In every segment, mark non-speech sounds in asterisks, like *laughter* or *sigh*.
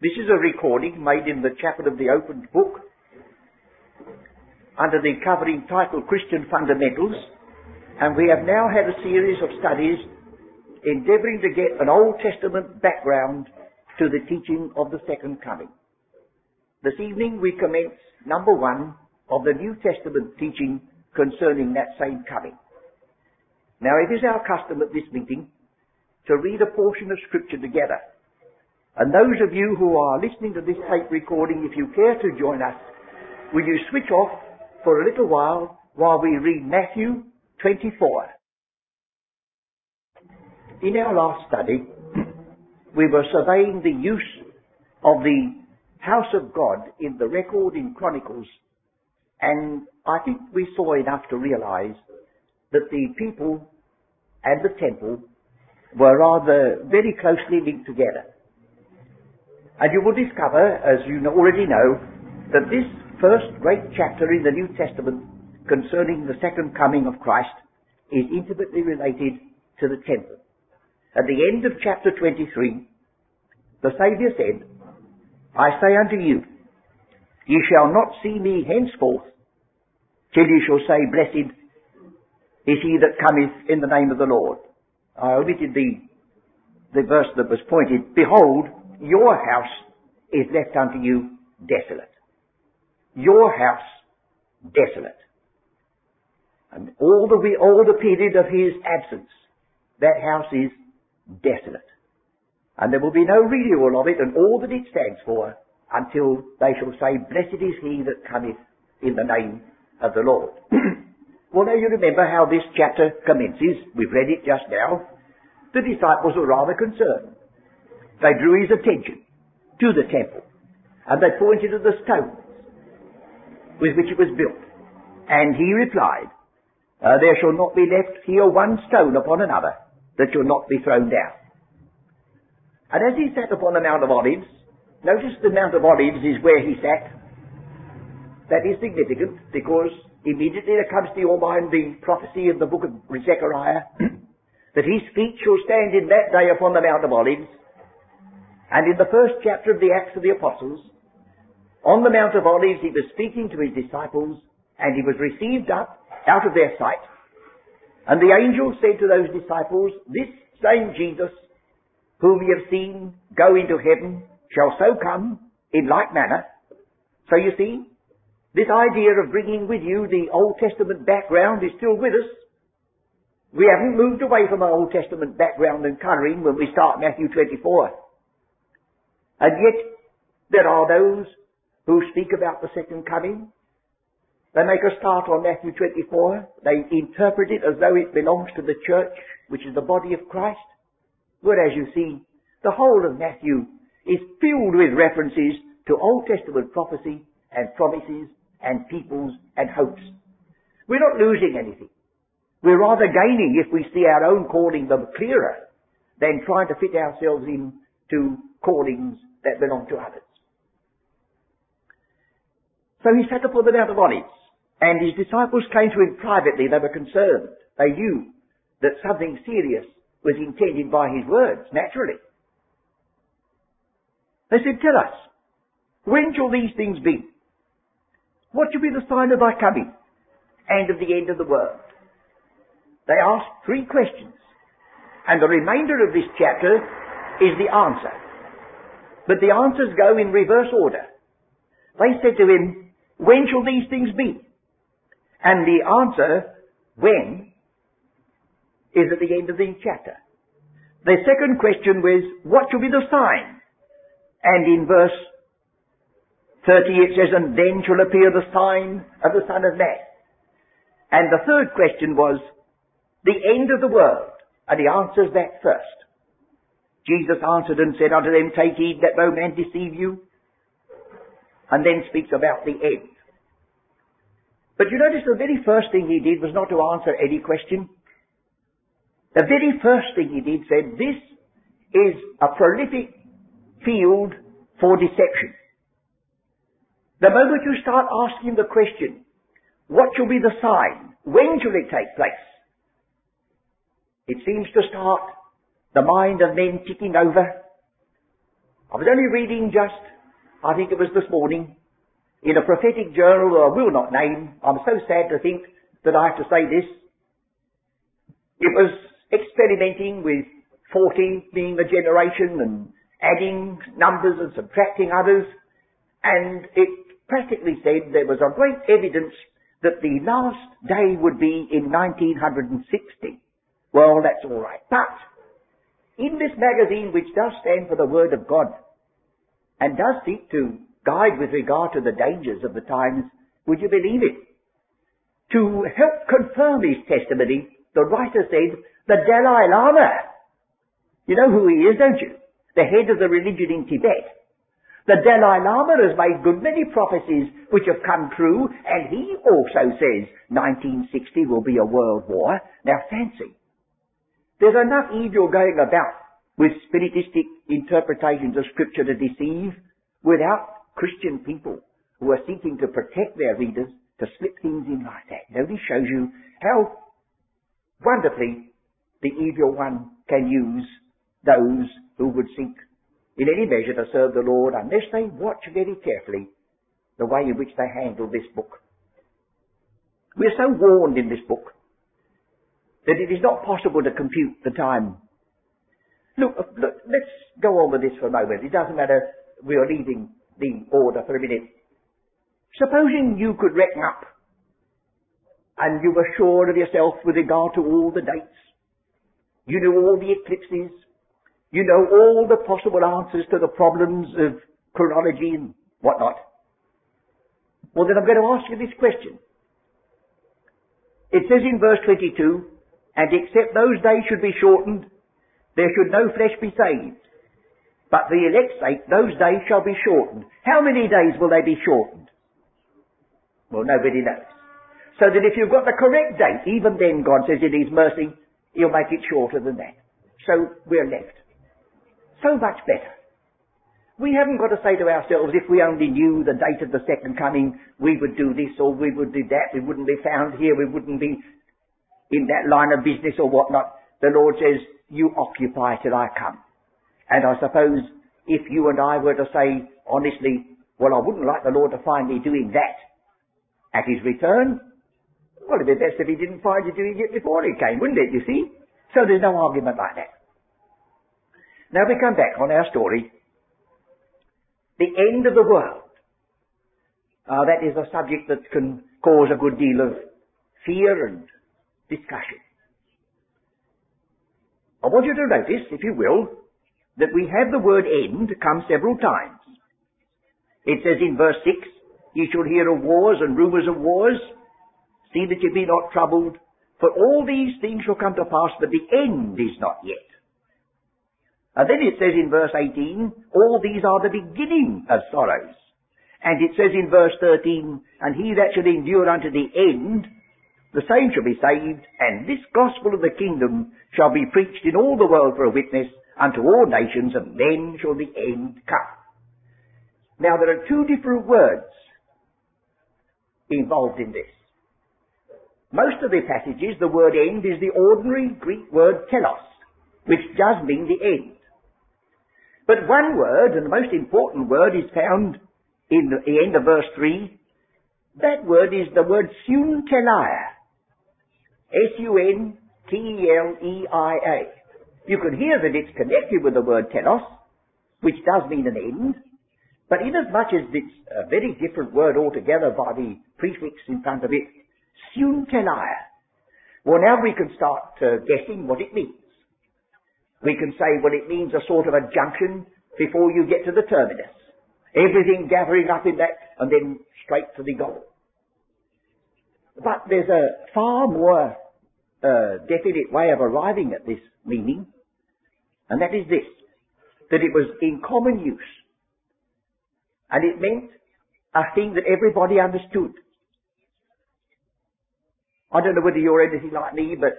This is a recording made in the chapel of the opened book under the covering title Christian Fundamentals and we have now had a series of studies endeavouring to get an Old Testament background to the teaching of the second coming. This evening we commence number one of the New Testament teaching concerning that same coming. Now it is our custom at this meeting to read a portion of scripture together. And those of you who are listening to this tape recording, if you care to join us, will you switch off for a little while while we read Matthew 24. In our last study, we were surveying the use of the house of God in the record in Chronicles, and I think we saw enough to realize that the people and the temple were rather very closely linked together. And you will discover, as you already know, that this first great chapter in the New Testament concerning the second coming of Christ is intimately related to the temple. At the end of chapter 23, the Saviour said, I say unto you, ye shall not see me henceforth till ye shall say, Blessed is he that cometh in the name of the Lord. I omitted the, the verse that was pointed, Behold, your house is left unto you desolate. Your house desolate. And all the, all the period of his absence, that house is desolate. And there will be no renewal of it and all that it stands for until they shall say, Blessed is he that cometh in the name of the Lord. *clears throat* well, now you remember how this chapter commences. We've read it just now. The disciples were rather concerned. They drew his attention to the temple and they pointed to the stones with which it was built. And he replied, uh, there shall not be left here one stone upon another that shall not be thrown down. And as he sat upon the Mount of Olives, notice the Mount of Olives is where he sat. That is significant because immediately there comes to your mind the prophecy of the book of Zechariah *clears throat* that his feet shall stand in that day upon the Mount of Olives. And in the first chapter of the Acts of the Apostles, on the Mount of Olives he was speaking to his disciples and he was received up out of their sight. And the angel said to those disciples, This same Jesus, whom ye have seen go into heaven, shall so come in like manner. So you see, this idea of bringing with you the Old Testament background is still with us. We haven't moved away from our Old Testament background and colouring when we start Matthew 24. And yet, there are those who speak about the second coming, they make a start on Matthew 24. They interpret it as though it belongs to the church, which is the body of Christ. Whereas you see, the whole of Matthew is filled with references to Old Testament prophecy and promises and peoples and hopes. We're not losing anything. We're rather gaining if we see our own calling them clearer than trying to fit ourselves into callings that belong to others. So he sat upon the Mount of Olives. And his disciples came to him privately. They were concerned. They knew that something serious was intended by his words, naturally. They said, Tell us, when shall these things be? What shall be the sign of thy coming and of the end of the world? They asked three questions. And the remainder of this chapter is the answer. But the answers go in reverse order. They said to him, When shall these things be? And the answer, when, is at the end of the chapter. The second question was, what shall be the sign? And in verse 30 it says, and then shall appear the sign of the Son of Man. And the third question was, the end of the world. And he answers that first. Jesus answered and said unto them, Take heed that no man deceive you. And then speaks about the end. But you notice the very first thing he did was not to answer any question. The very first thing he did said, this is a prolific field for deception. The moment you start asking the question, what shall be the sign? When shall it take place? It seems to start the mind of men ticking over. I was only reading just, I think it was this morning, in a prophetic journal I will not name. I'm so sad to think that I have to say this. It was experimenting with 40 being the generation and adding numbers and subtracting others. And it practically said there was a great evidence that the last day would be in 1960. Well, that's all right. But in this magazine, which does stand for the Word of God and does seek to guide with regard to the dangers of the times, would you believe it? To help confirm his testimony, the writer said, the Dalai Lama. You know who he is, don't you? The head of the religion in Tibet. The Dalai Lama has made good many prophecies which have come true, and he also says 1960 will be a world war. Now fancy. There's enough evil going about with spiritistic interpretations of scripture to deceive without Christian people who are seeking to protect their readers to slip things in like that. Nobody shows you how wonderfully the evil one can use those who would seek in any measure to serve the Lord unless they watch very carefully the way in which they handle this book. We are so warned in this book that it is not possible to compute the time. Look, uh, look, let's go on with this for a moment. It doesn't matter, we are leaving the order for a minute. Supposing you could reckon up and you were sure of yourself with regard to all the dates. You knew all the eclipses, you know all the possible answers to the problems of chronology and whatnot. Well, then I'm going to ask you this question. It says in verse 22, and except those days should be shortened, there should no flesh be saved. But the elect's sake, those days shall be shortened. How many days will they be shortened? Well, nobody knows. So that if you've got the correct date, even then God says in His mercy, He'll make it shorter than that. So we're left. So much better. We haven't got to say to ourselves, if we only knew the date of the second coming, we would do this or we would do that, we wouldn't be found here, we wouldn't be in that line of business or whatnot. The Lord says, you occupy till I come. And I suppose if you and I were to say honestly, well, I wouldn't like the Lord to find me doing that at his return, well, it'd be best if he didn't find you doing it before he came, wouldn't it, you see? So there's no argument like that. Now we come back on our story. The end of the world. Uh, that is a subject that can cause a good deal of fear and discussion. I want you to notice, if you will, that we have the word end come several times. It says in verse 6, Ye shall hear of wars and rumours of wars. See that ye be not troubled, for all these things shall come to pass, but the end is not yet. And then it says in verse 18, all these are the beginning of sorrows. And it says in verse 13, and he that shall endure unto the end, the same shall be saved, and this gospel of the kingdom shall be preached in all the world for a witness unto all nations, and then shall the end come. Now there are two different words involved in this. Most of the passages, the word end is the ordinary Greek word telos, which does mean the end. But one word, and the most important word, is found in the end of verse 3. That word is the word sunteleia. S-U-N-T-E-L-E-I-A. You can hear that it's connected with the word telos, which does mean an end, but inasmuch as it's a very different word altogether by the prefix in front of it, sunteleia. Well, now we can start uh, guessing what it means. We can say, well, it means a sort of a junction before you get to the terminus. Everything gathering up in that and then straight to the goal. But there's a far more uh, definite way of arriving at this meaning, and that is this, that it was in common use. And it meant a thing that everybody understood. I don't know whether you're anything like me, but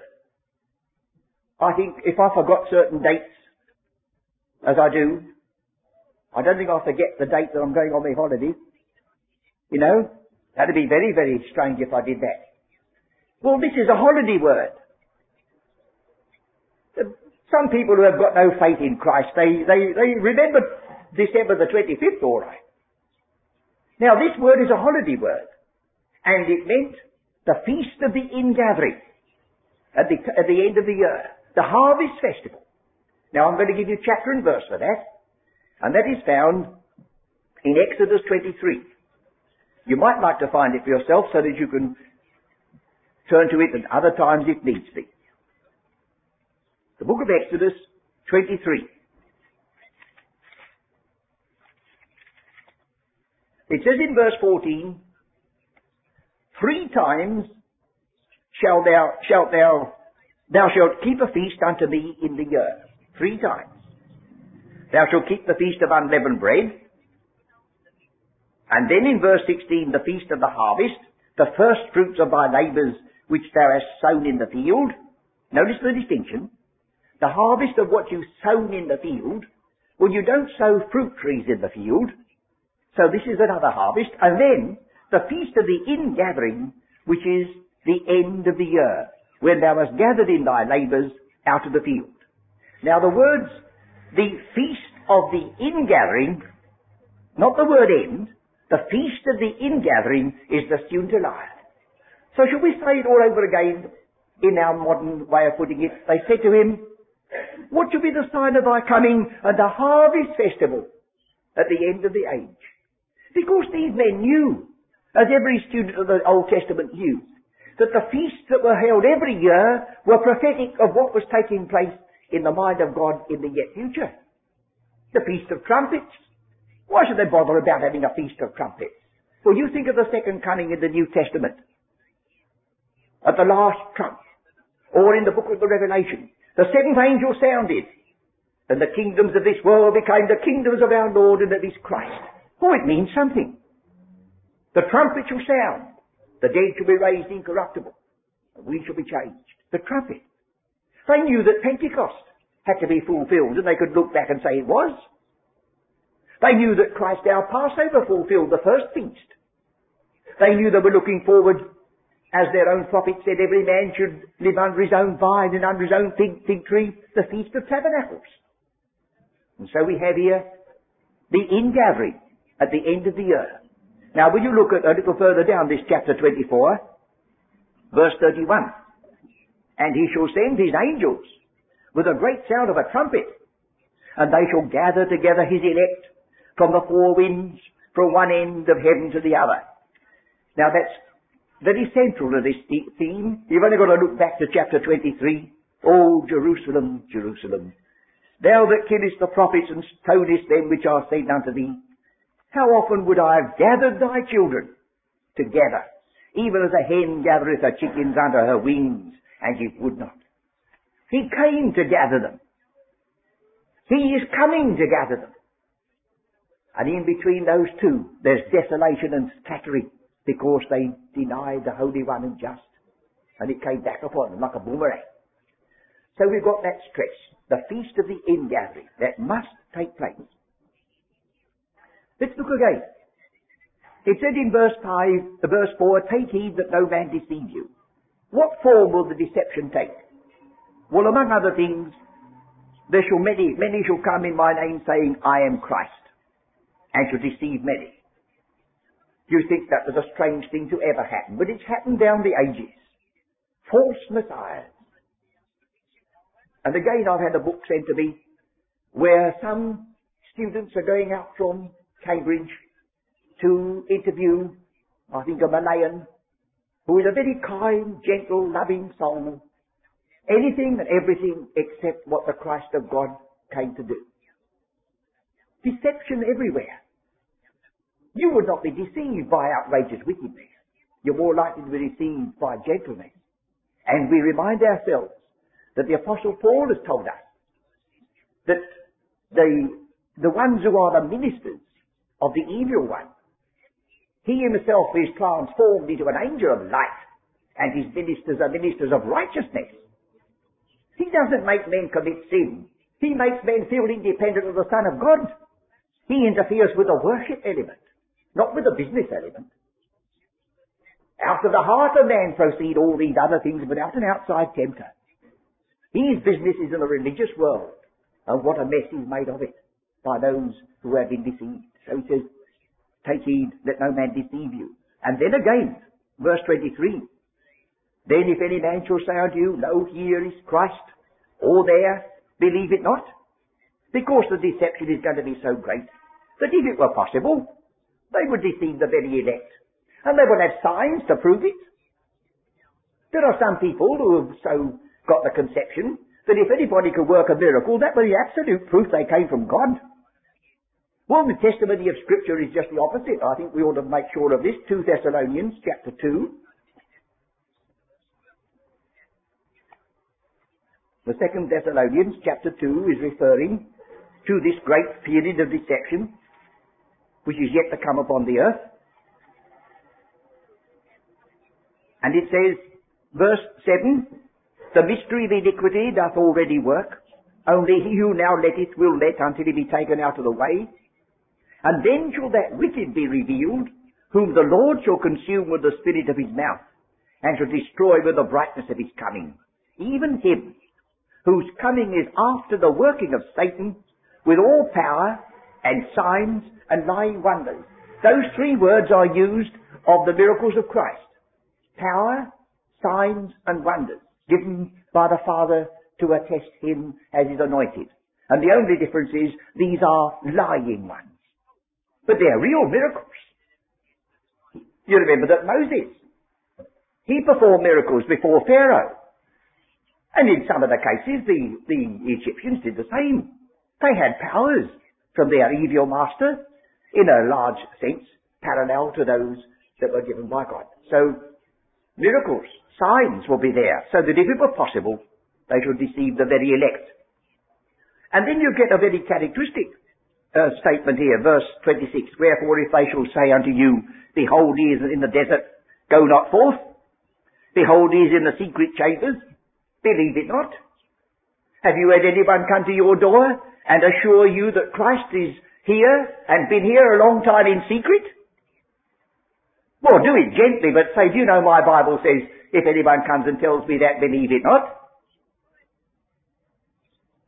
I think if I forgot certain dates, as I do, I don't think I'll forget the date that I'm going on my holiday. You know, that'd be very, very strange if I did that. Well, this is a holiday word. Some people who have got no faith in Christ, they, they, they remember December the 25th, all right. Now this word is a holiday word, and it meant the feast of the ingathering at the, at the end of the year, the harvest festival. Now I'm going to give you chapter and verse for that, and that is found in Exodus 23. You might like to find it for yourself so that you can turn to it at other times if needs be. The book of Exodus 23. It says in verse 14, Three times shall thou, shalt thou, thou shalt keep a feast unto me in the year. Three times. Thou shalt keep the feast of unleavened bread. And then in verse 16, the feast of the harvest, the first fruits of thy labours which thou hast sown in the field. Notice the distinction. The harvest of what you've sown in the field, well you don't sow fruit trees in the field, so this is another harvest. And then the feast of the ingathering, which is the end of the year, when thou hast gathered in thy labours out of the field. Now the words, the feast of the ingathering, not the word end, the feast of the ingathering is the Steuntelion. So shall we say it all over again in our modern way of putting it? They said to him, what shall be the sign of thy coming and the harvest festival at the end of the age? Because these men knew, as every student of the Old Testament knew, that the feasts that were held every year were prophetic of what was taking place in the mind of God in the yet future. The Feast of Trumpets. Why should they bother about having a Feast of Trumpets? Well, you think of the second coming in the New Testament. At the last trump. Or in the book of the Revelation. The seventh angel sounded. And the kingdoms of this world became the kingdoms of our Lord and of his Christ. Oh, it means something. The trumpet shall sound. The dead shall be raised incorruptible. And we shall be changed. The trumpet. They knew that Pentecost had to be fulfilled and they could look back and say it was. They knew that Christ our Passover fulfilled the first feast. They knew they were looking forward, as their own prophet said, every man should live under his own vine and under his own fig, fig tree, the Feast of Tabernacles. And so we have here the ingathering at the end of the year. Now, will you look at a little further down this chapter 24, verse 31. And he shall send his angels with a great sound of a trumpet, and they shall gather together his elect from the four winds, from one end of heaven to the other. Now that's very central to this theme. You've only got to look back to chapter 23. Oh, Jerusalem, Jerusalem, thou that killest the prophets and stonest them which are sent unto thee, how often would I have gathered thy children together, even as a hen gathereth her chickens under her wings, and ye would not. He came to gather them. He is coming to gather them. And in between those two, there's desolation and scattering because they denied the Holy One and just. And it came back upon them like a boomerang. So we've got that stress, the feast of the ingathering, that must take place. Let's look again. It said in verse 5, uh, verse 4, take heed that no man deceive you. What form will the deception take? Well, among other things, there shall many, many shall come in my name saying, I am Christ, and to deceive many. You think that was a strange thing to ever happen, but it's happened down the ages. False messiahs. And again, I've had a book sent to me where some students are going out from Cambridge to interview, I think, a Malayan who is a very kind, gentle, loving soul. Anything and everything except what the Christ of God came to do. Deception everywhere. You would not be deceived by outrageous wickedness. You're more likely to be deceived by gentleness. And we remind ourselves that the Apostle Paul has told us that the, the ones who are the ministers of the evil one. He himself is transformed into an angel of light, and his ministers are ministers of righteousness. He doesn't make men commit sin. He makes men feel independent of the Son of God. He interferes with the worship element, not with the business element. Out of the heart of man proceed all these other things without an outside tempter. His business is in the religious world, and what a mess is made of it by those who have been deceived. So he says, take heed, let no man deceive you. And then again, verse 23, then if any man shall say unto you, Lo, here is Christ, or there, believe it not. Because the deception is going to be so great that if it were possible, they would deceive the very elect. And they would have signs to prove it. There are some people who have so got the conception that if anybody could work a miracle, that would be absolute proof they came from God. Well, the testimony of Scripture is just the opposite. I think we ought to make sure of this. 2 Thessalonians chapter 2. The second Thessalonians chapter 2 is referring to this great period of deception which is yet to come upon the earth. And it says, verse 7, the mystery of iniquity doth already work. Only he who now letteth will let until he be taken out of the way. And then shall that wicked be revealed, whom the Lord shall consume with the spirit of his mouth, and shall destroy with the brightness of his coming. Even him, whose coming is after the working of Satan, with all power, and signs, and lying wonders. Those three words are used of the miracles of Christ. Power, signs, and wonders given by the Father to attest him as his anointed. And the only difference is these are lying ones. But they're real miracles. You remember that Moses, he performed miracles before Pharaoh. And in some of the cases, the, the Egyptians did the same. They had powers from their evil master, in a large sense, parallel to those that were given by God. So, miracles signs will be there, so that if it were possible, they should deceive the very elect. And then you get a very characteristic uh, statement here, verse 26. Wherefore if they shall say unto you, Behold, he is in the desert, go not forth. Behold, he is in the secret chambers, believe it not. Have you had anyone come to your door and assure you that Christ is here and been here a long time in secret? Well, do it gently, but say, do you know my Bible says if anyone comes and tells me that, believe it not.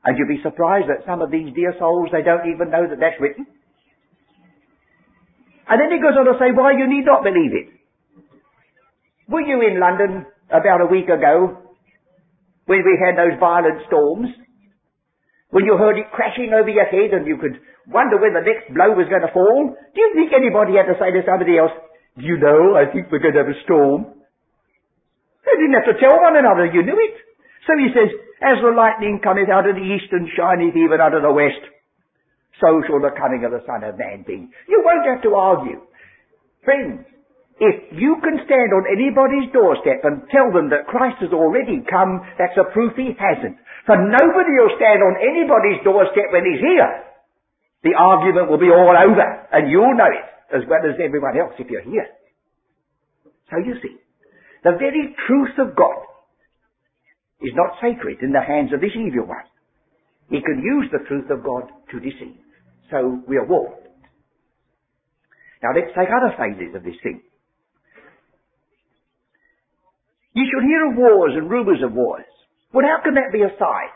And you'd be surprised that some of these dear souls, they don't even know that that's written. And then he goes on to say why you need not believe it. Were you in London about a week ago when we had those violent storms? When you heard it crashing over your head and you could wonder when the next blow was going to fall? Do you think anybody had to say to somebody else, do you know, I think we're going to have a storm? They didn't have to tell one another, you knew it. So he says, As the lightning cometh out of the east and shineth even out of the west, so shall the coming of the Son of Man be. You won't have to argue. Friends, if you can stand on anybody's doorstep and tell them that Christ has already come, that's a proof he hasn't. For nobody will stand on anybody's doorstep when he's here. The argument will be all over, and you'll know it, as well as everyone else if you're here. So you see, the very truth of God is not sacred in the hands of this evil one. He can use the truth of God to deceive. So we are warned. Now let's take other phases of this thing. You shall hear of wars and rumours of wars. Well, how can that be a sign?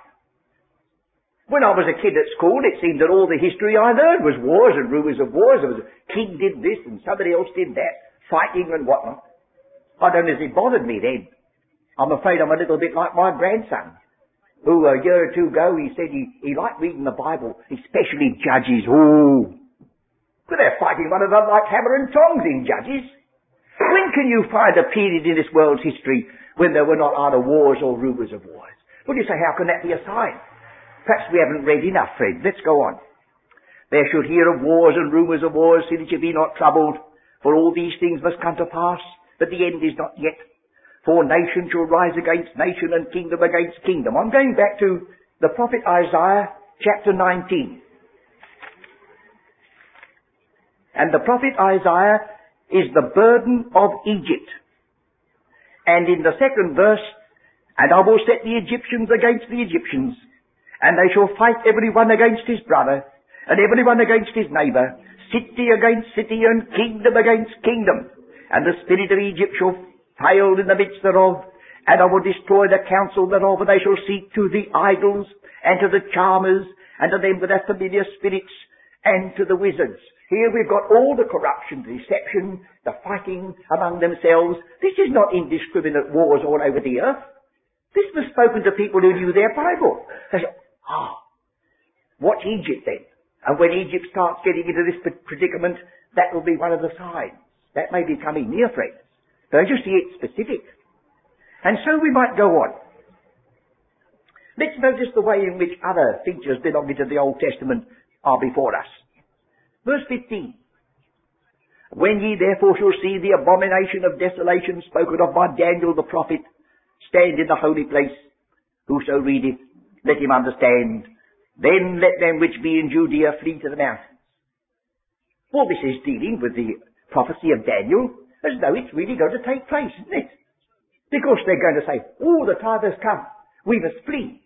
When I was a kid at school, it seemed that all the history I learned was wars and rumours of wars. There was a king did this and somebody else did that, fighting and whatnot. I don't know if it bothered me then. I'm afraid I'm a little bit like my grandson, who a year or two ago he said he, he liked reading the Bible, especially Judges. Oh, but they're fighting one another like hammer and tongs in Judges. When can you find a period in this world's history when there were not either wars or rumours of wars? Well, you say, how can that be a sign? Perhaps we haven't read enough, friend. Let's go on. There should hear of wars and rumours of wars, see that you be not troubled, for all these things must come to pass, but the end is not yet. For nation shall rise against nation and kingdom against kingdom. I'm going back to the prophet Isaiah chapter 19. And the prophet Isaiah is the burden of Egypt. And in the second verse, and I will set the Egyptians against the Egyptians, and they shall fight every one against his brother, and every one against his neighbour, city against city, and kingdom against kingdom and the spirit of Egypt shall fail in the midst thereof, and I will destroy the counsel thereof, and they shall seek to the idols, and to the charmers, and to them that have familiar spirits, and to the wizards. Here we've got all the corruption, the deception, the fighting among themselves. This is not indiscriminate wars all over the earth. This was spoken to people who knew their Bible. They said, ah, watch Egypt then. And when Egypt starts getting into this predicament, that will be one of the signs. That may be coming near, friends. Don't you see it's specific? And so we might go on. Let's notice the way in which other features belonging to the Old Testament are before us. Verse 15. When ye therefore shall see the abomination of desolation spoken of by Daniel the prophet stand in the holy place, whoso readeth, let him understand. Then let them which be in Judea flee to the mountains. Well, this is dealing with the prophecy of Daniel as though it's really going to take place, isn't it? Because they're going to say, oh, the time has come. We must flee.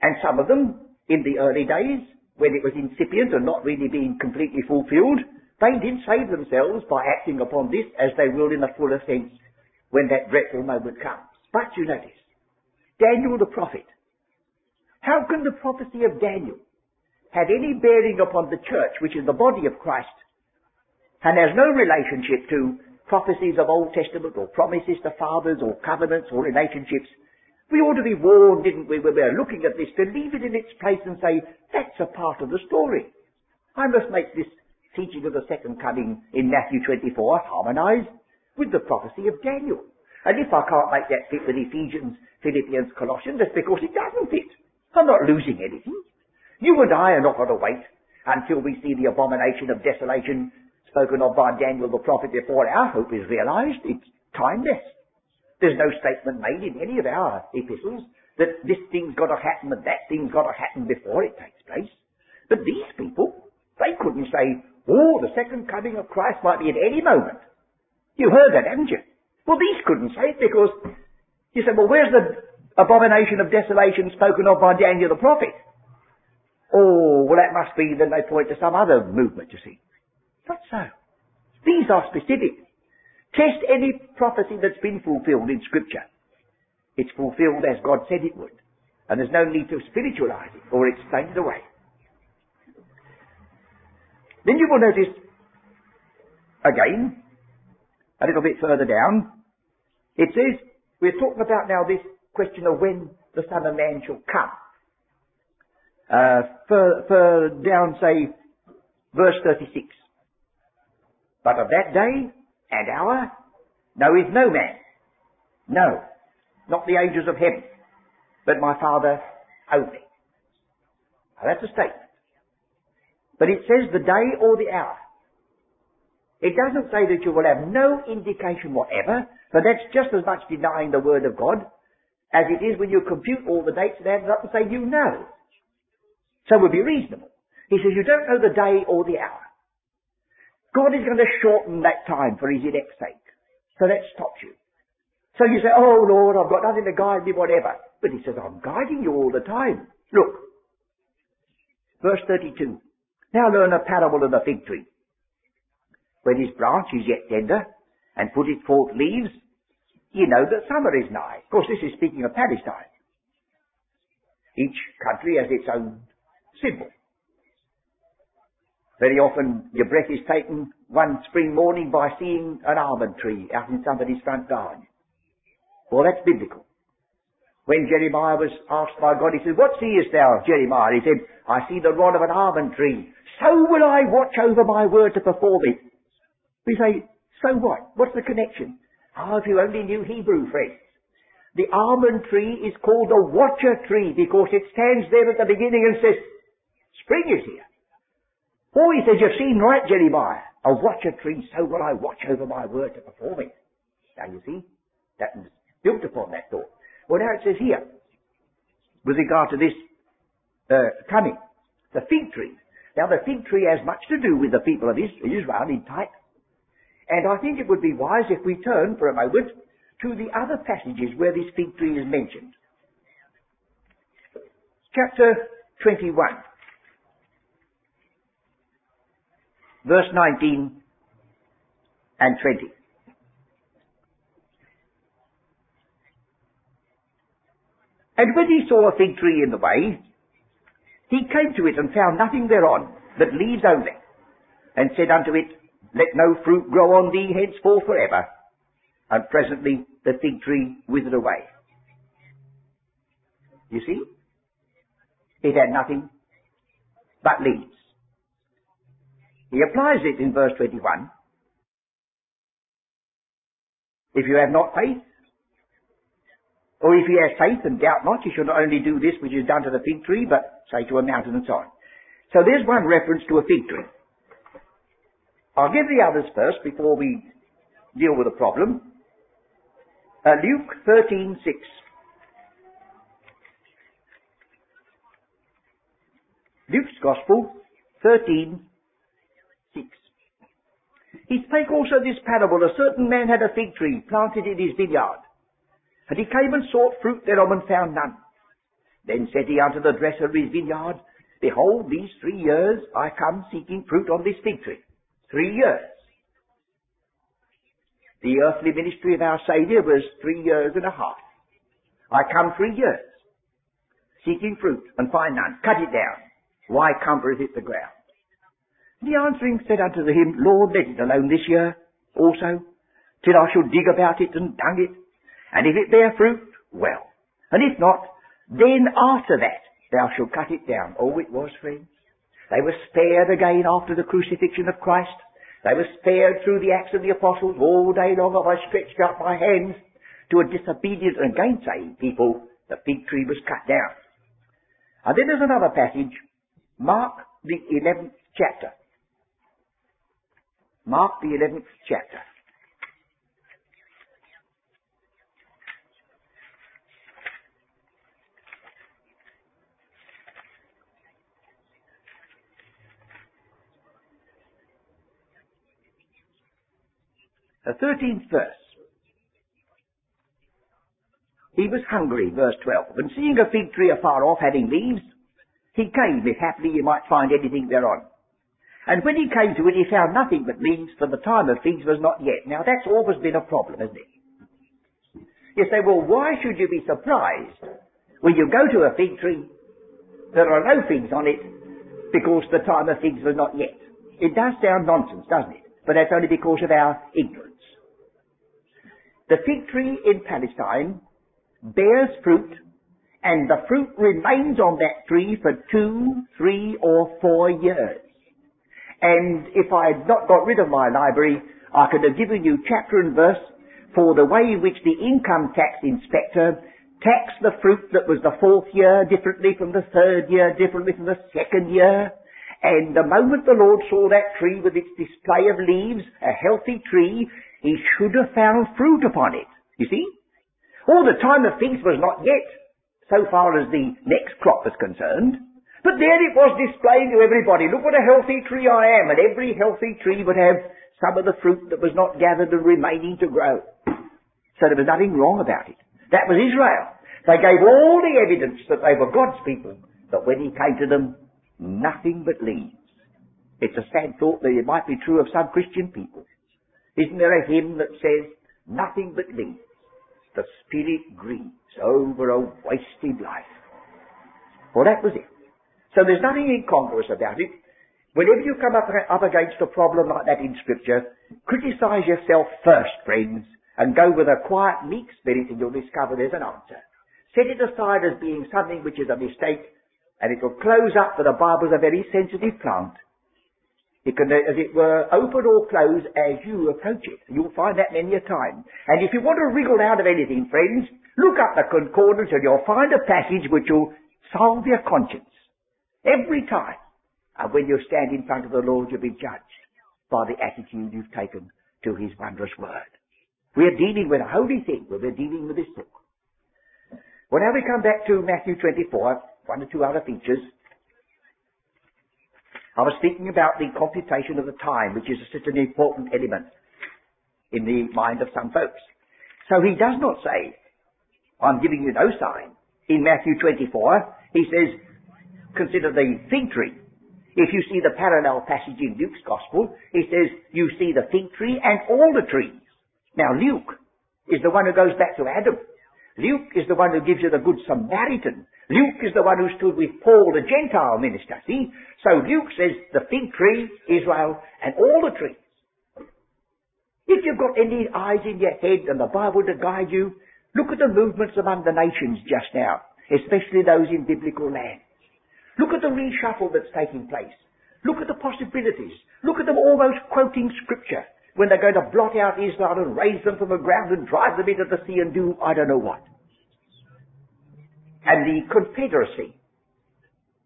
And some of them, in the early days, when it was incipient and not really being completely fulfilled, they did save themselves by acting upon this as they will in the fuller sense when that dreadful moment comes. But you notice, Daniel the prophet, how can the prophecy of Daniel have any bearing upon the church, which is the body of Christ, and has no relationship to prophecies of Old Testament or promises to fathers or covenants or relationships we ought to be warned, didn't we, when we're looking at this, to leave it in its place and say, that's a part of the story. I must make this teaching of the second coming in Matthew 24 harmonize with the prophecy of Daniel. And if I can't make that fit with Ephesians, Philippians, Colossians, that's because it doesn't fit. I'm not losing anything. You and I are not going to wait until we see the abomination of desolation spoken of by Daniel the prophet before our hope is realized. It's timeless. There's no statement made in any of our epistles that this thing's got to happen and that thing's got to happen before it takes place. But these people, they couldn't say, oh, the second coming of Christ might be at any moment. You heard that, haven't you? Well, these couldn't say it because you said, well, where's the abomination of desolation spoken of by Daniel the prophet? Oh, well, that must be, then they point to some other movement, you see. Not so. These are specific. Test any prophecy that's been fulfilled in Scripture. It's fulfilled as God said it would. And there's no need to spiritualize it or explain it away. Then you will notice, again, a little bit further down, it says, we're talking about now this question of when the Son of Man shall come. Uh, further down, say, verse 36. But of that day and hour knoweth no man. No, not the angels of heaven, but my Father only. Now that's a statement. But it says the day or the hour. It doesn't say that you will have no indication whatever, but that's just as much denying the Word of God as it is when you compute all the dates and add it up and say you know. So it would be reasonable. He says you don't know the day or the hour. God is going to shorten that time for his elect's sake. So that stops you. So you say, oh Lord, I've got nothing to guide me, whatever. But he says, I'm guiding you all the time. Look. Verse 32. Now learn a parable of the fig tree. When his branch is yet tender, and put it forth leaves, you know that summer is nigh. Of course, this is speaking of Palestine. Each country has its own symbol. Very often your breath is taken one spring morning by seeing an almond tree out in somebody's front garden. Well, that's biblical. When Jeremiah was asked by God, he said, What seest thou, Jeremiah? He said, I see the rod of an almond tree. So will I watch over my word to perform it. We say, so what? What's the connection? Ah, oh, if you only knew Hebrew, friends. The almond tree is called the watcher tree because it stands there at the beginning and says, Spring is here. Oh, he says, you've seen right, Jeremiah. A watch a tree, so will I watch over my word to perform it. Now you see, that was built upon that thought. Well, now it says here, with regard to this uh, coming, the fig tree. Now the fig tree has much to do with the people of Israel in type. And I think it would be wise if we turn for a moment to the other passages where this fig tree is mentioned. Chapter 21. Verse 19 and 20. And when he saw a fig tree in the way, he came to it and found nothing thereon, but leaves only, and said unto it, Let no fruit grow on thee henceforth forever. And presently the fig tree withered away. You see? It had nothing but leaves. He applies it in verse 21. If you have not faith, or if you have faith and doubt not, you should not only do this which is done to the fig tree, but say to a mountain and so on. So there's one reference to a fig tree. I'll give the others first before we deal with the problem. Uh, Luke 13:6. Luke's Gospel 13:6. He spake also this parable: A certain man had a fig tree planted in his vineyard, and he came and sought fruit thereof and found none. Then said he unto the dresser of his vineyard, Behold, these three years I come seeking fruit on this fig tree. Three years. The earthly ministry of our Saviour was three years and a half. I come three years, seeking fruit, and find none. Cut it down. Why cumbereth it the ground? The answering said unto him, Lord, let it alone this year also, till I shall dig about it and dung it. And if it bear fruit, well. And if not, then after that thou shalt cut it down. Oh, it was, friends. They were spared again after the crucifixion of Christ. They were spared through the Acts of the Apostles. All day long have I stretched out my hands to a disobedient and gainsaying people. The fig tree was cut down. And then there's another passage, Mark the 11th chapter. Mark the 11th chapter. The 13th verse. He was hungry, verse 12, and seeing a fig tree afar off having leaves, he came, if haply he might find anything thereon. And when he came to it, he found nothing but leaves, for the time of figs was not yet. Now that's always been a problem, isn't it? You say, well, why should you be surprised when you go to a fig tree, there are no figs on it, because the time of figs was not yet? It does sound nonsense, doesn't it? But that's only because of our ignorance. The fig tree in Palestine bears fruit and the fruit remains on that tree for two, three or four years. And if I had not got rid of my library, I could have given you chapter and verse for the way in which the income tax inspector taxed the fruit that was the fourth year differently from the third year, differently from the second year. And the moment the Lord saw that tree with its display of leaves, a healthy tree, he should have found fruit upon it. You see? All the time of figs was not yet, so far as the next crop was concerned. But there it was displaying to everybody, look what a healthy tree I am, and every healthy tree would have some of the fruit that was not gathered and remaining to grow. So there was nothing wrong about it. That was Israel. They gave all the evidence that they were God's people, but when he came to them, nothing but leaves. It's a sad thought that it might be true of some Christian people. Isn't there a hymn that says, nothing but leaves? The Spirit grieves over a wasted life. Well, that was it. So there's nothing incongruous about it. Whenever you come up, up against a problem like that in Scripture, criticize yourself first, friends, and go with a quiet, meek spirit and you'll discover there's an answer. Set it aside as being something which is a mistake, and it will close up for the Bible's a very sensitive plant. It can, as it were, open or close as you approach it. You'll find that many a time. And if you want to wriggle out of anything, friends, look up the concordance and you'll find a passage which will solve your conscience. Every time. And when you stand in front of the Lord, you'll be judged by the attitude you've taken to His wondrous Word. We're dealing with a holy thing when we're dealing with this book. Well, now we come back to Matthew 24, one or two other features. I was thinking about the computation of the time, which is such an important element in the mind of some folks. So he does not say, I'm giving you no sign. In Matthew 24, he says, consider the fig tree. If you see the parallel passage in Luke's Gospel, he says, you see the fig tree and all the trees. Now Luke is the one who goes back to Adam. Luke is the one who gives you the Good Samaritan. Luke is the one who stood with Paul, the Gentile minister. See? So Luke says the fig tree, Israel, and all the trees. If you've got any eyes in your head and the Bible to guide you, look at the movements among the nations just now, especially those in biblical lands. Look at the reshuffle that's taking place. Look at the possibilities. Look at them almost quoting scripture when they're going to blot out Israel and raise them from the ground and drive them into the sea and do I don't know what. And the confederacy,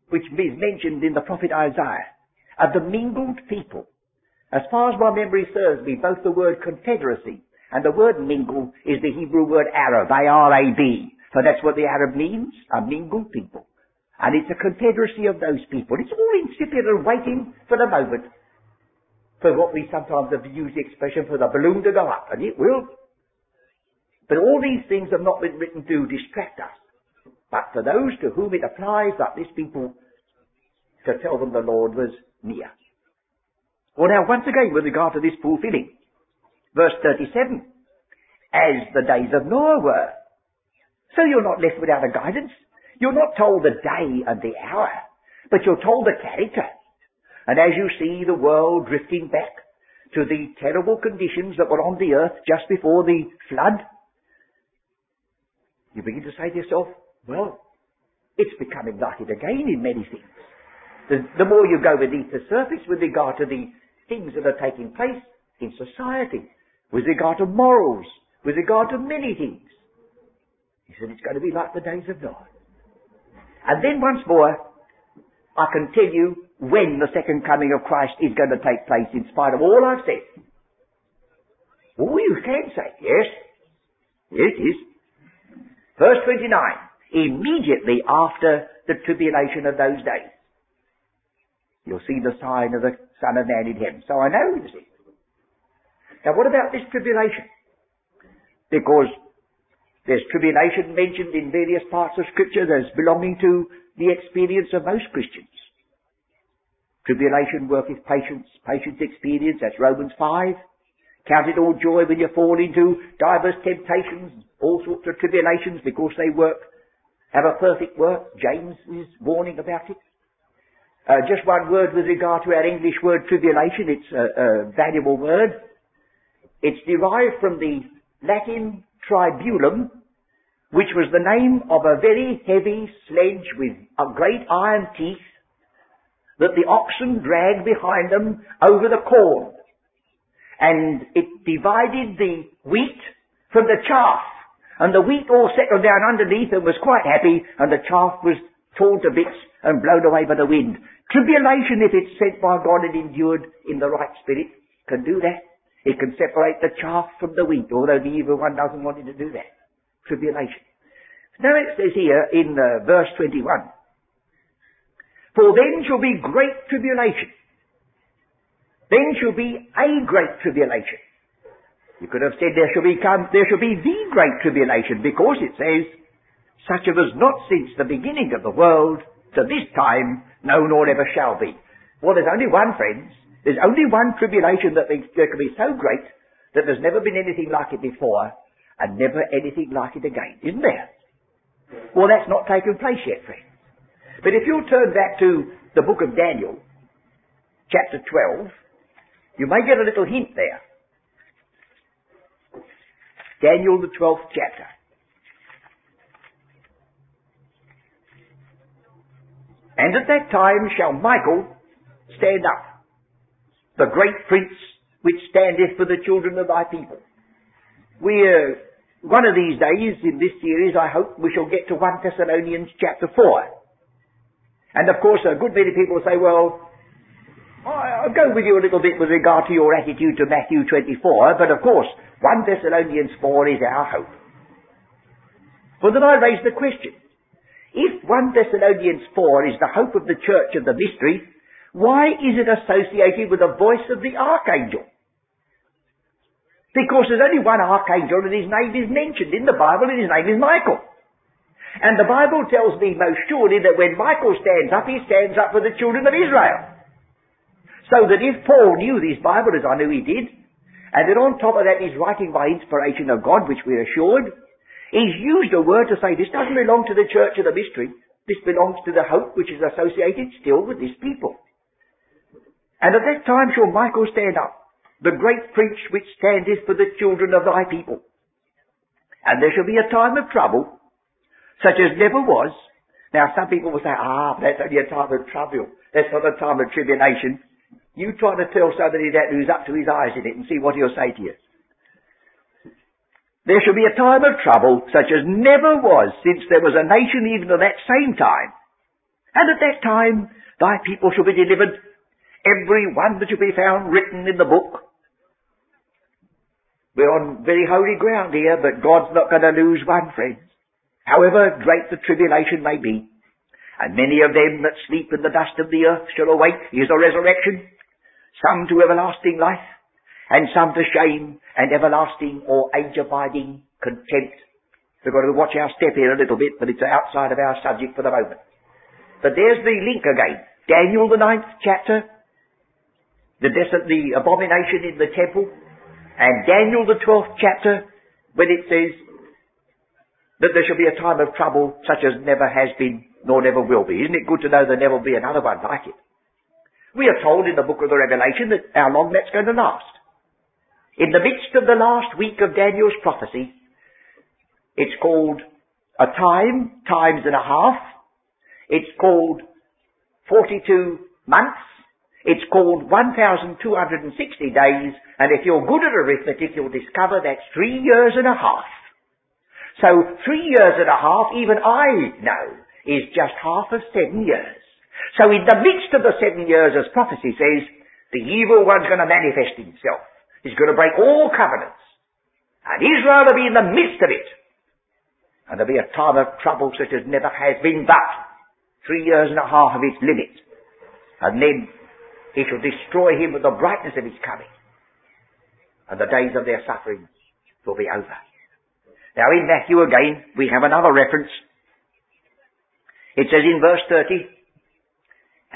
which is mentioned in the prophet Isaiah, of the mingled people. As far as my memory serves me, both the word confederacy and the word mingle is the Hebrew word Arab, A-R-A-B. So that's what the Arab means, a mingled people. And it's a confederacy of those people. It's all incipient and waiting for the moment for what we sometimes have used the expression for the balloon to go up, and it will. But all these things have not been written to distract us, but for those to whom it applies, like this people, to tell them the Lord was near. Well now, once again, with regard to this fulfilling, verse 37, as the days of Noah were. So you're not left without a guidance. You're not told the day and the hour, but you're told the character. And as you see the world drifting back to the terrible conditions that were on the earth just before the flood, you begin to say to yourself, well, it's becoming like it again in many things. The, the more you go beneath the surface with regard to the things that are taking place in society, with regard to morals, with regard to many things, he said it's going to be like the days of Noah. And then once more, I can tell you when the second coming of Christ is going to take place in spite of all I've said. Oh, you can say, yes. Yes, it is. Verse 29. Immediately after the tribulation of those days. You'll see the sign of the Son of Man in heaven. So I know, you see. Now what about this tribulation? Because there's tribulation mentioned in various parts of Scripture as belonging to the experience of most Christians. Tribulation worketh patience, patience experience, that's Romans 5. Count it all joy when you fall into diverse temptations, all sorts of tribulations because they work, have a perfect work. James is warning about it. Uh, just one word with regard to our English word tribulation. It's a, a valuable word. It's derived from the Latin tribulum, which was the name of a very heavy sledge with a great iron teeth that the oxen dragged behind them over the corn. And it divided the wheat from the chaff. And the wheat all settled down underneath and was quite happy, and the chaff was torn to bits and blown away by the wind. Tribulation, if it's sent by God and endured in the right spirit, can do that. It can separate the chaff from the wheat, although the evil one doesn't want it to do that. Tribulation. Now it says here in uh, verse 21, For then shall be great tribulation. Then shall be a great tribulation. You could have said there shall become, there shall be the great tribulation because it says, such as was not since the beginning of the world to this time, no nor ever shall be. Well, there's only one, friends. There's only one tribulation that there can be so great that there's never been anything like it before and never anything like it again, isn't there? Well, that's not taken place yet, friends. But if you'll turn back to the book of Daniel, chapter 12, you may get a little hint there. Daniel, the 12th chapter. And at that time shall Michael stand up the great prince which standeth for the children of thy people. We're, one of these days in this series, I hope we shall get to 1 Thessalonians chapter 4. And of course, a good many people say, well, I'll go with you a little bit with regard to your attitude to Matthew 24, but of course, 1 Thessalonians 4 is our hope. Well, then I raise the question. If 1 Thessalonians 4 is the hope of the church of the mystery, why is it associated with the voice of the archangel? Because there's only one archangel and his name is mentioned in the Bible and his name is Michael. And the Bible tells me most surely that when Michael stands up, he stands up for the children of Israel. So that if Paul knew this Bible, as I knew he did, and then on top of that he's writing by inspiration of God, which we're assured, he's used a word to say this doesn't belong to the church of the mystery, this belongs to the hope which is associated still with this people. And at that time shall Michael stand up, the great prince which standeth for the children of thy people. And there shall be a time of trouble, such as never was. Now some people will say, ah, that's only a time of trouble. That's not a time of tribulation. You try to tell somebody that who's up to his eyes in it and see what he'll say to you. There shall be a time of trouble such as never was since there was a nation even at that same time. And at that time thy people shall be delivered, every one that shall be found written in the book we're on very holy ground here, but God's not going to lose one, friends. However great the tribulation may be, and many of them that sleep in the dust of the earth shall awake, here's a resurrection, some to everlasting life, and some to shame and everlasting or age-abiding contempt. We've got to watch our step here a little bit, but it's outside of our subject for the moment. But there's the link again. Daniel the ninth chapter, the, the abomination in the temple, and Daniel the 12th chapter, when it says that there shall be a time of trouble such as never has been nor never will be. Isn't it good to know there never will be another one like it? We are told in the book of the Revelation that how long that's going to last. In the midst of the last week of Daniel's prophecy, it's called a time, times and a half. It's called 42 months. It's called 1,260 days, and if you're good at arithmetic, you'll discover that's three years and a half. So three years and a half, even I know, is just half of seven years. So in the midst of the seven years, as prophecy says, the evil one's going to manifest himself. He's going to break all covenants. And Israel will be in the midst of it. And there'll be a time of trouble such as never has been but three years and a half of its limit. And then he shall destroy him with the brightness of his coming. And the days of their suffering will be over. Now in Matthew again, we have another reference. It says in verse 30,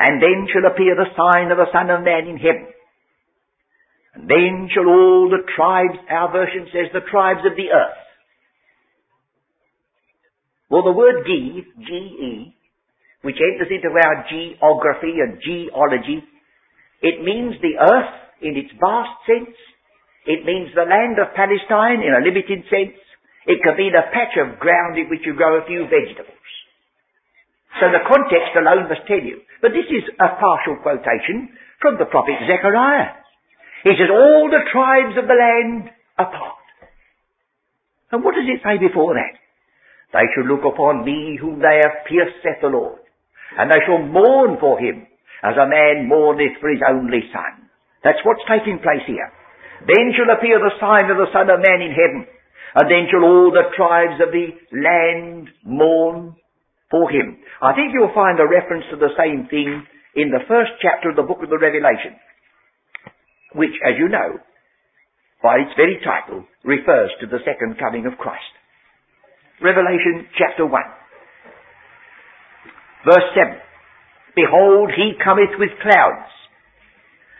And then shall appear the sign of the Son of Man in heaven. And then shall all the tribes, our version says, the tribes of the earth. Well, the word G, G-E, which enters into our geography and geology, it means the earth in its vast sense. It means the land of Palestine in a limited sense. It could mean a patch of ground in which you grow a few vegetables. So the context alone must tell you. But this is a partial quotation from the prophet Zechariah. He says, all the tribes of the land apart. And what does it say before that? They shall look upon me whom they have pierced, saith the Lord. And they shall mourn for him as a man mourneth for his only son. That's what's taking place here. Then shall appear the sign of the Son of Man in heaven, and then shall all the tribes of the land mourn for him. I think you'll find a reference to the same thing in the first chapter of the book of the Revelation, which, as you know, by its very title, refers to the second coming of Christ. Revelation chapter 1, verse 7. Behold, he cometh with clouds,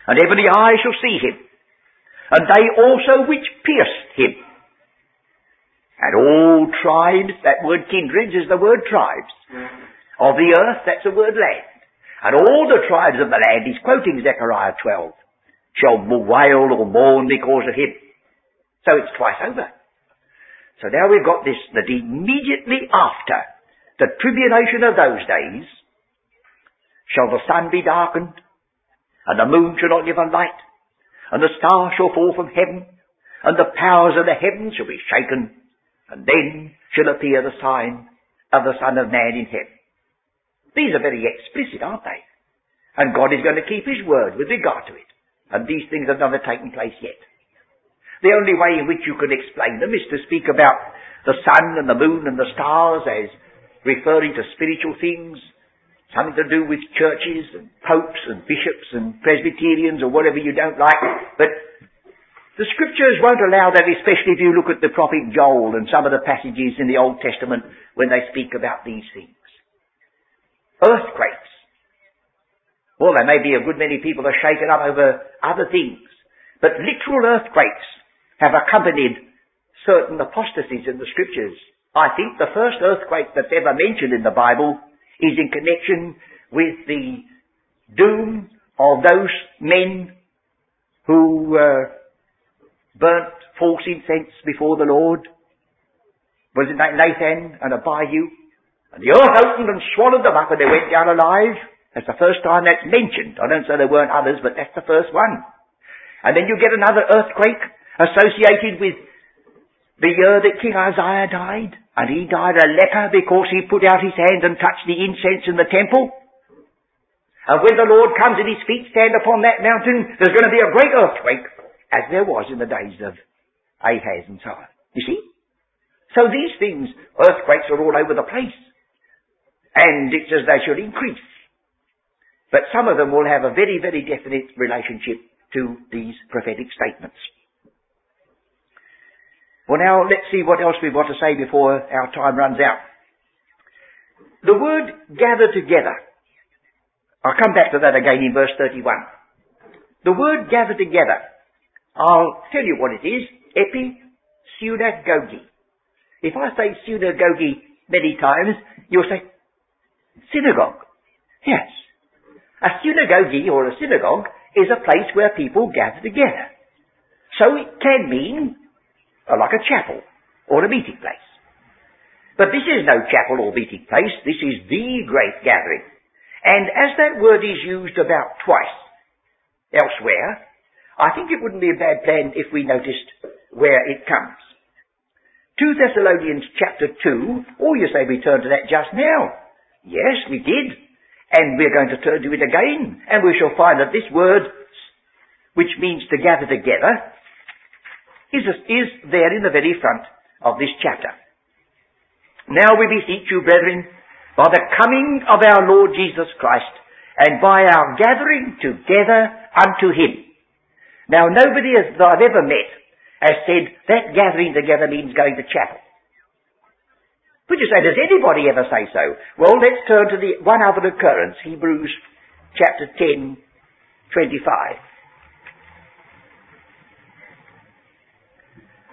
and every eye shall see him, and they also which pierced him. And all tribes, that word kindreds is the word tribes, of the earth, that's the word land. And all the tribes of the land, he's quoting Zechariah 12, shall wail or mourn because of him. So it's twice over. So now we've got this, that immediately after the tribulation of those days, shall the sun be darkened, and the moon shall not give a light, and the stars shall fall from heaven, and the powers of the heavens shall be shaken, and then shall appear the sign of the Son of Man in heaven. These are very explicit, aren't they? And God is going to keep His word with regard to it. And these things have never taken place yet. The only way in which you can explain them is to speak about the sun and the moon and the stars as referring to spiritual things Something to do with churches and popes and bishops and Presbyterians or whatever you don't like. But the scriptures won't allow that, especially if you look at the prophet Joel and some of the passages in the Old Testament when they speak about these things. Earthquakes. Well, there may be a good many people are shaken up over other things. But literal earthquakes have accompanied certain apostasies in the scriptures. I think the first earthquake that's ever mentioned in the Bible is in connection with the doom of those men who uh, burnt false incense before the Lord? Was it Nathan and Abihu? And the earth opened and swallowed them up and they went down alive. That's the first time that's mentioned. I don't say there weren't others, but that's the first one. And then you get another earthquake associated with the year that King Uzziah died. And he died a leper because he put out his hand and touched the incense in the temple. And when the Lord comes and his feet stand upon that mountain, there's going to be a great earthquake, as there was in the days of Ahaz and so on. You see? So these things, earthquakes are all over the place. And it says they should increase. But some of them will have a very, very definite relationship to these prophetic statements. Well now, let's see what else we want to say before our time runs out. The word gather together. I'll come back to that again in verse 31. The word gather together. I'll tell you what it is. Epi synagogue. If I say synagogue many times, you'll say synagogue. Yes. A synagogue or a synagogue is a place where people gather together. So it can mean uh, like a chapel or a meeting place. But this is no chapel or meeting place. This is the great gathering. And as that word is used about twice elsewhere, I think it wouldn't be a bad plan if we noticed where it comes. 2 Thessalonians chapter 2, or you say we turned to that just now. Yes, we did. And we're going to turn to it again, and we shall find that this word, which means to gather together, is, is there in the very front of this chapter. Now we beseech you, brethren, by the coming of our Lord Jesus Christ, and by our gathering together unto Him. Now nobody that I've ever met has said that gathering together means going to chapel. Would you say, does anybody ever say so? Well, let's turn to the one other occurrence, Hebrews chapter 10, 25.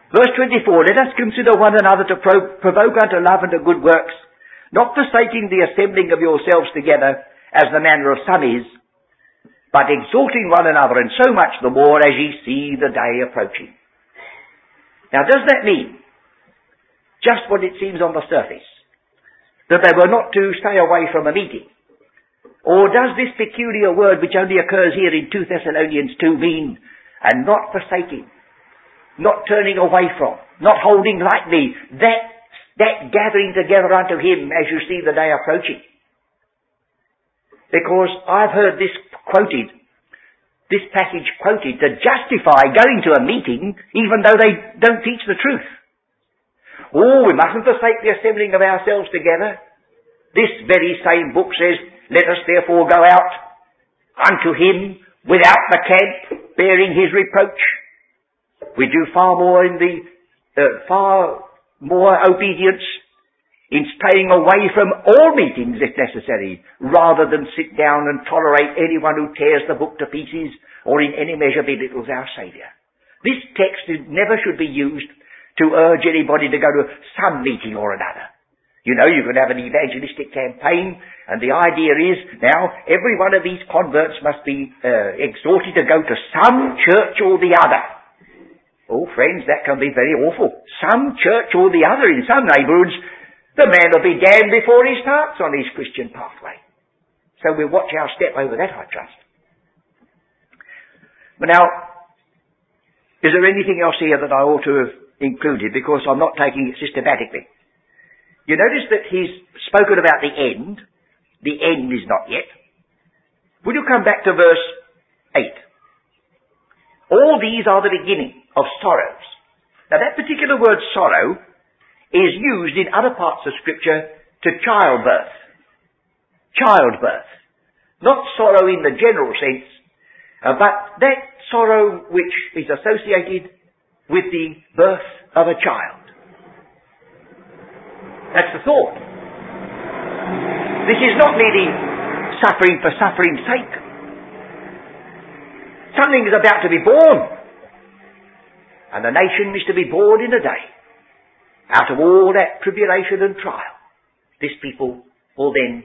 Verse 24, let us consider one another to pro- provoke unto love and to good works, not forsaking the assembling of yourselves together, as the manner of some is, but exhorting one another, and so much the more as ye see the day approaching. Now does that mean just what it seems on the surface. That they were not to stay away from a meeting. Or does this peculiar word which only occurs here in 2 Thessalonians 2 mean, and not forsaking, not turning away from, not holding lightly that, that gathering together unto Him as you see the day approaching? Because I've heard this quoted, this passage quoted to justify going to a meeting even though they don't teach the truth. Oh, we mustn't forsake the assembling of ourselves together. This very same book says, let us therefore go out unto him without the camp, bearing his reproach. We do far more in the, uh, far more obedience in staying away from all meetings if necessary, rather than sit down and tolerate anyone who tears the book to pieces or in any measure belittles our Saviour. This text never should be used to urge anybody to go to some meeting or another. You know, you can have an evangelistic campaign, and the idea is now every one of these converts must be uh, exhorted to go to some church or the other. Oh, friends, that can be very awful. Some church or the other in some neighbourhoods, the man will be damned before he starts on his Christian pathway. So we'll watch our step over that, I trust. But now, is there anything else here that I ought to have included because I'm not taking it systematically. You notice that he's spoken about the end. The end is not yet. Will you come back to verse 8? All these are the beginning of sorrows. Now that particular word sorrow is used in other parts of scripture to childbirth. Childbirth. Not sorrow in the general sense, uh, but that sorrow which is associated with the birth of a child. That's the thought. This is not merely suffering for suffering's sake. Something is about to be born. And the nation is to be born in a day. Out of all that tribulation and trial, this people will then,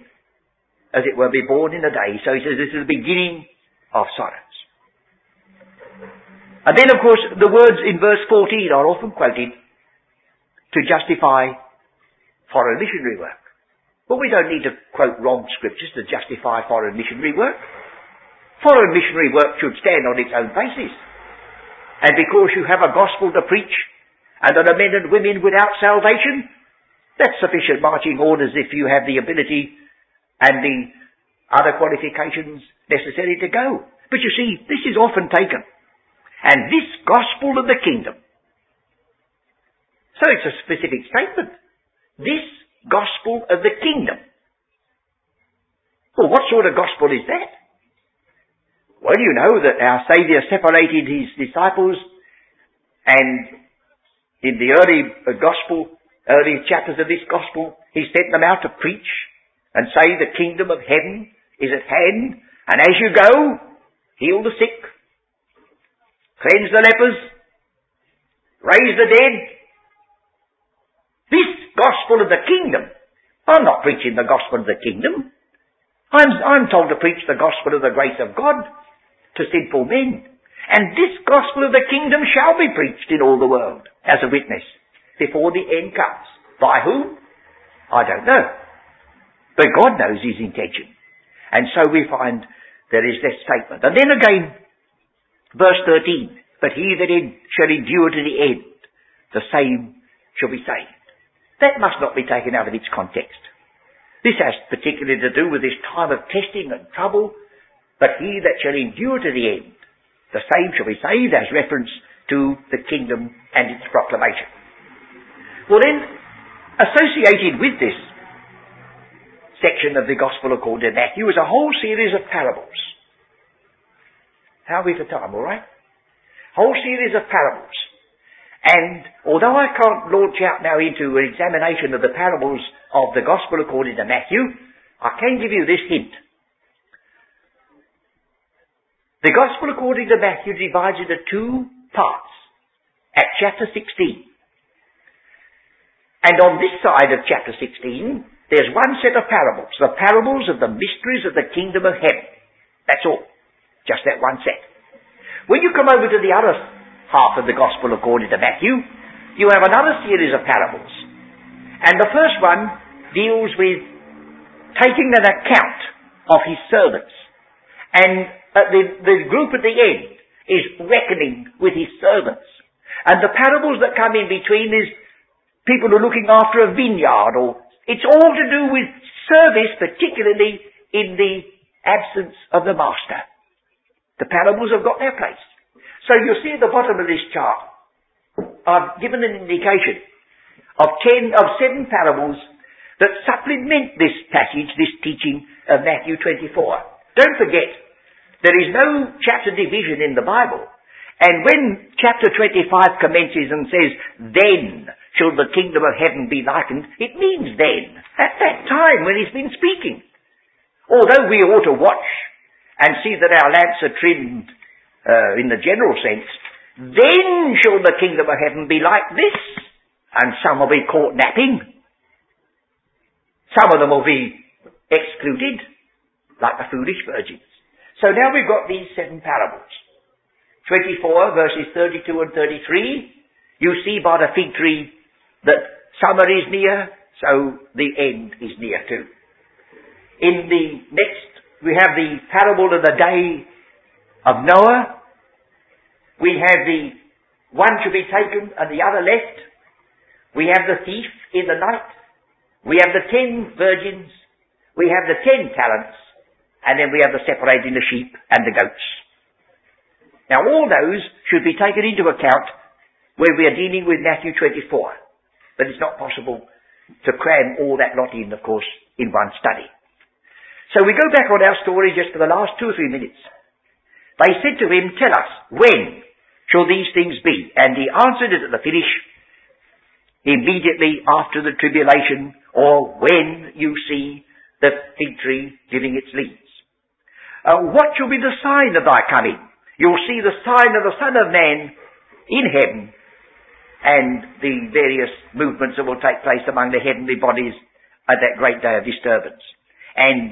as it were, be born in a day. So he says this is the beginning of sorrows. And then, of course, the words in verse 14 are often quoted to justify foreign missionary work. But we don't need to quote wrong scriptures to justify foreign missionary work. Foreign missionary work should stand on its own basis. And because you have a gospel to preach, and there are men and women without salvation, that's sufficient marching orders if you have the ability and the other qualifications necessary to go. But you see, this is often taken. And this gospel of the kingdom. So it's a specific statement. This gospel of the kingdom. Well, what sort of gospel is that? Well, you know that our Saviour separated his disciples and in the early uh, gospel, early chapters of this gospel, he sent them out to preach and say the kingdom of heaven is at hand and as you go, heal the sick, cleanse the lepers, raise the dead. This gospel of the kingdom, I'm not preaching the gospel of the kingdom. I'm, I'm told to preach the gospel of the grace of God to sinful men. And this gospel of the kingdom shall be preached in all the world as a witness before the end comes. By whom? I don't know. But God knows his intention. And so we find there is this statement. And then again, verse 13, but he that shall endure to the end, the same shall be saved. That must not be taken out of its context. This has particularly to do with this time of testing and trouble but he that shall endure to the end, the same shall be saved as reference to the kingdom and its proclamation. Well then, associated with this section of the Gospel according to Matthew is a whole series of parables. How are we for time, alright? Whole series of parables. And although I can't launch out now into an examination of the parables of the Gospel according to Matthew, I can give you this hint. The Gospel according to Matthew divides into two parts at chapter 16. And on this side of chapter 16, there's one set of parables, the parables of the mysteries of the kingdom of heaven. That's all. Just that one set. When you come over to the other half of the Gospel according to Matthew, you have another series of parables. And the first one deals with taking an account of his servants and uh, the, the group at the end is reckoning with his servants. And the parables that come in between is people are looking after a vineyard or it's all to do with service, particularly in the absence of the master. The parables have got their place. So you'll see at the bottom of this chart, I've given an indication of ten, of seven parables that supplement this passage, this teaching of Matthew 24. Don't forget, there is no chapter division in the Bible. And when chapter 25 commences and says, then shall the kingdom of heaven be likened, it means then, at that time when he's been speaking. Although we ought to watch and see that our lamps are trimmed uh, in the general sense, then shall the kingdom of heaven be like this, and some will be caught napping. Some of them will be excluded, like the foolish virgins. So now we've got these seven parables. 24 verses 32 and 33, you see by the fig tree that summer is near, so the end is near too. In the next, we have the parable of the day of Noah. We have the one to be taken and the other left. We have the thief in the night. We have the ten virgins. We have the ten talents. And then we have the separating the sheep and the goats. Now all those should be taken into account when we are dealing with Matthew 24. But it's not possible to cram all that lot in, of course, in one study. So we go back on our story just for the last two or three minutes. They said to him, tell us, when shall these things be? And he answered it at the finish, immediately after the tribulation, or when you see the fig tree giving its leaves. Uh, what shall be the sign of thy coming? You'll see the sign of the Son of Man in heaven and the various movements that will take place among the heavenly bodies at that great day of disturbance. And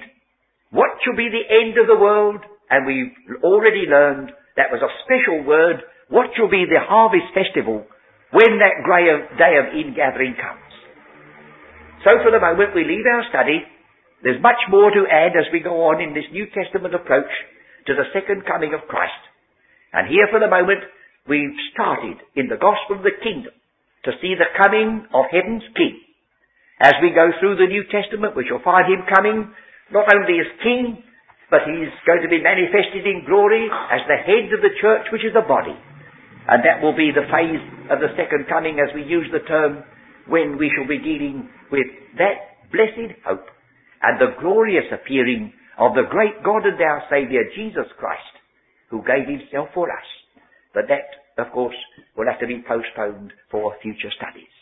what shall be the end of the world? and we've already learned that was a special word, what shall be the harvest festival when that day of ingathering comes. So for the moment we leave our study. There's much more to add as we go on in this New Testament approach to the second coming of Christ. And here for the moment we've started in the gospel of the kingdom to see the coming of heaven's king. As we go through the New Testament, we shall find him coming not only as king, but he's going to be manifested in glory as the head of the church, which is the body. And that will be the phase of the second coming as we use the term when we shall be dealing with that blessed hope and the glorious appearing of the great God and our Saviour Jesus Christ, who gave himself for us. But that, of course, will have to be postponed for future studies.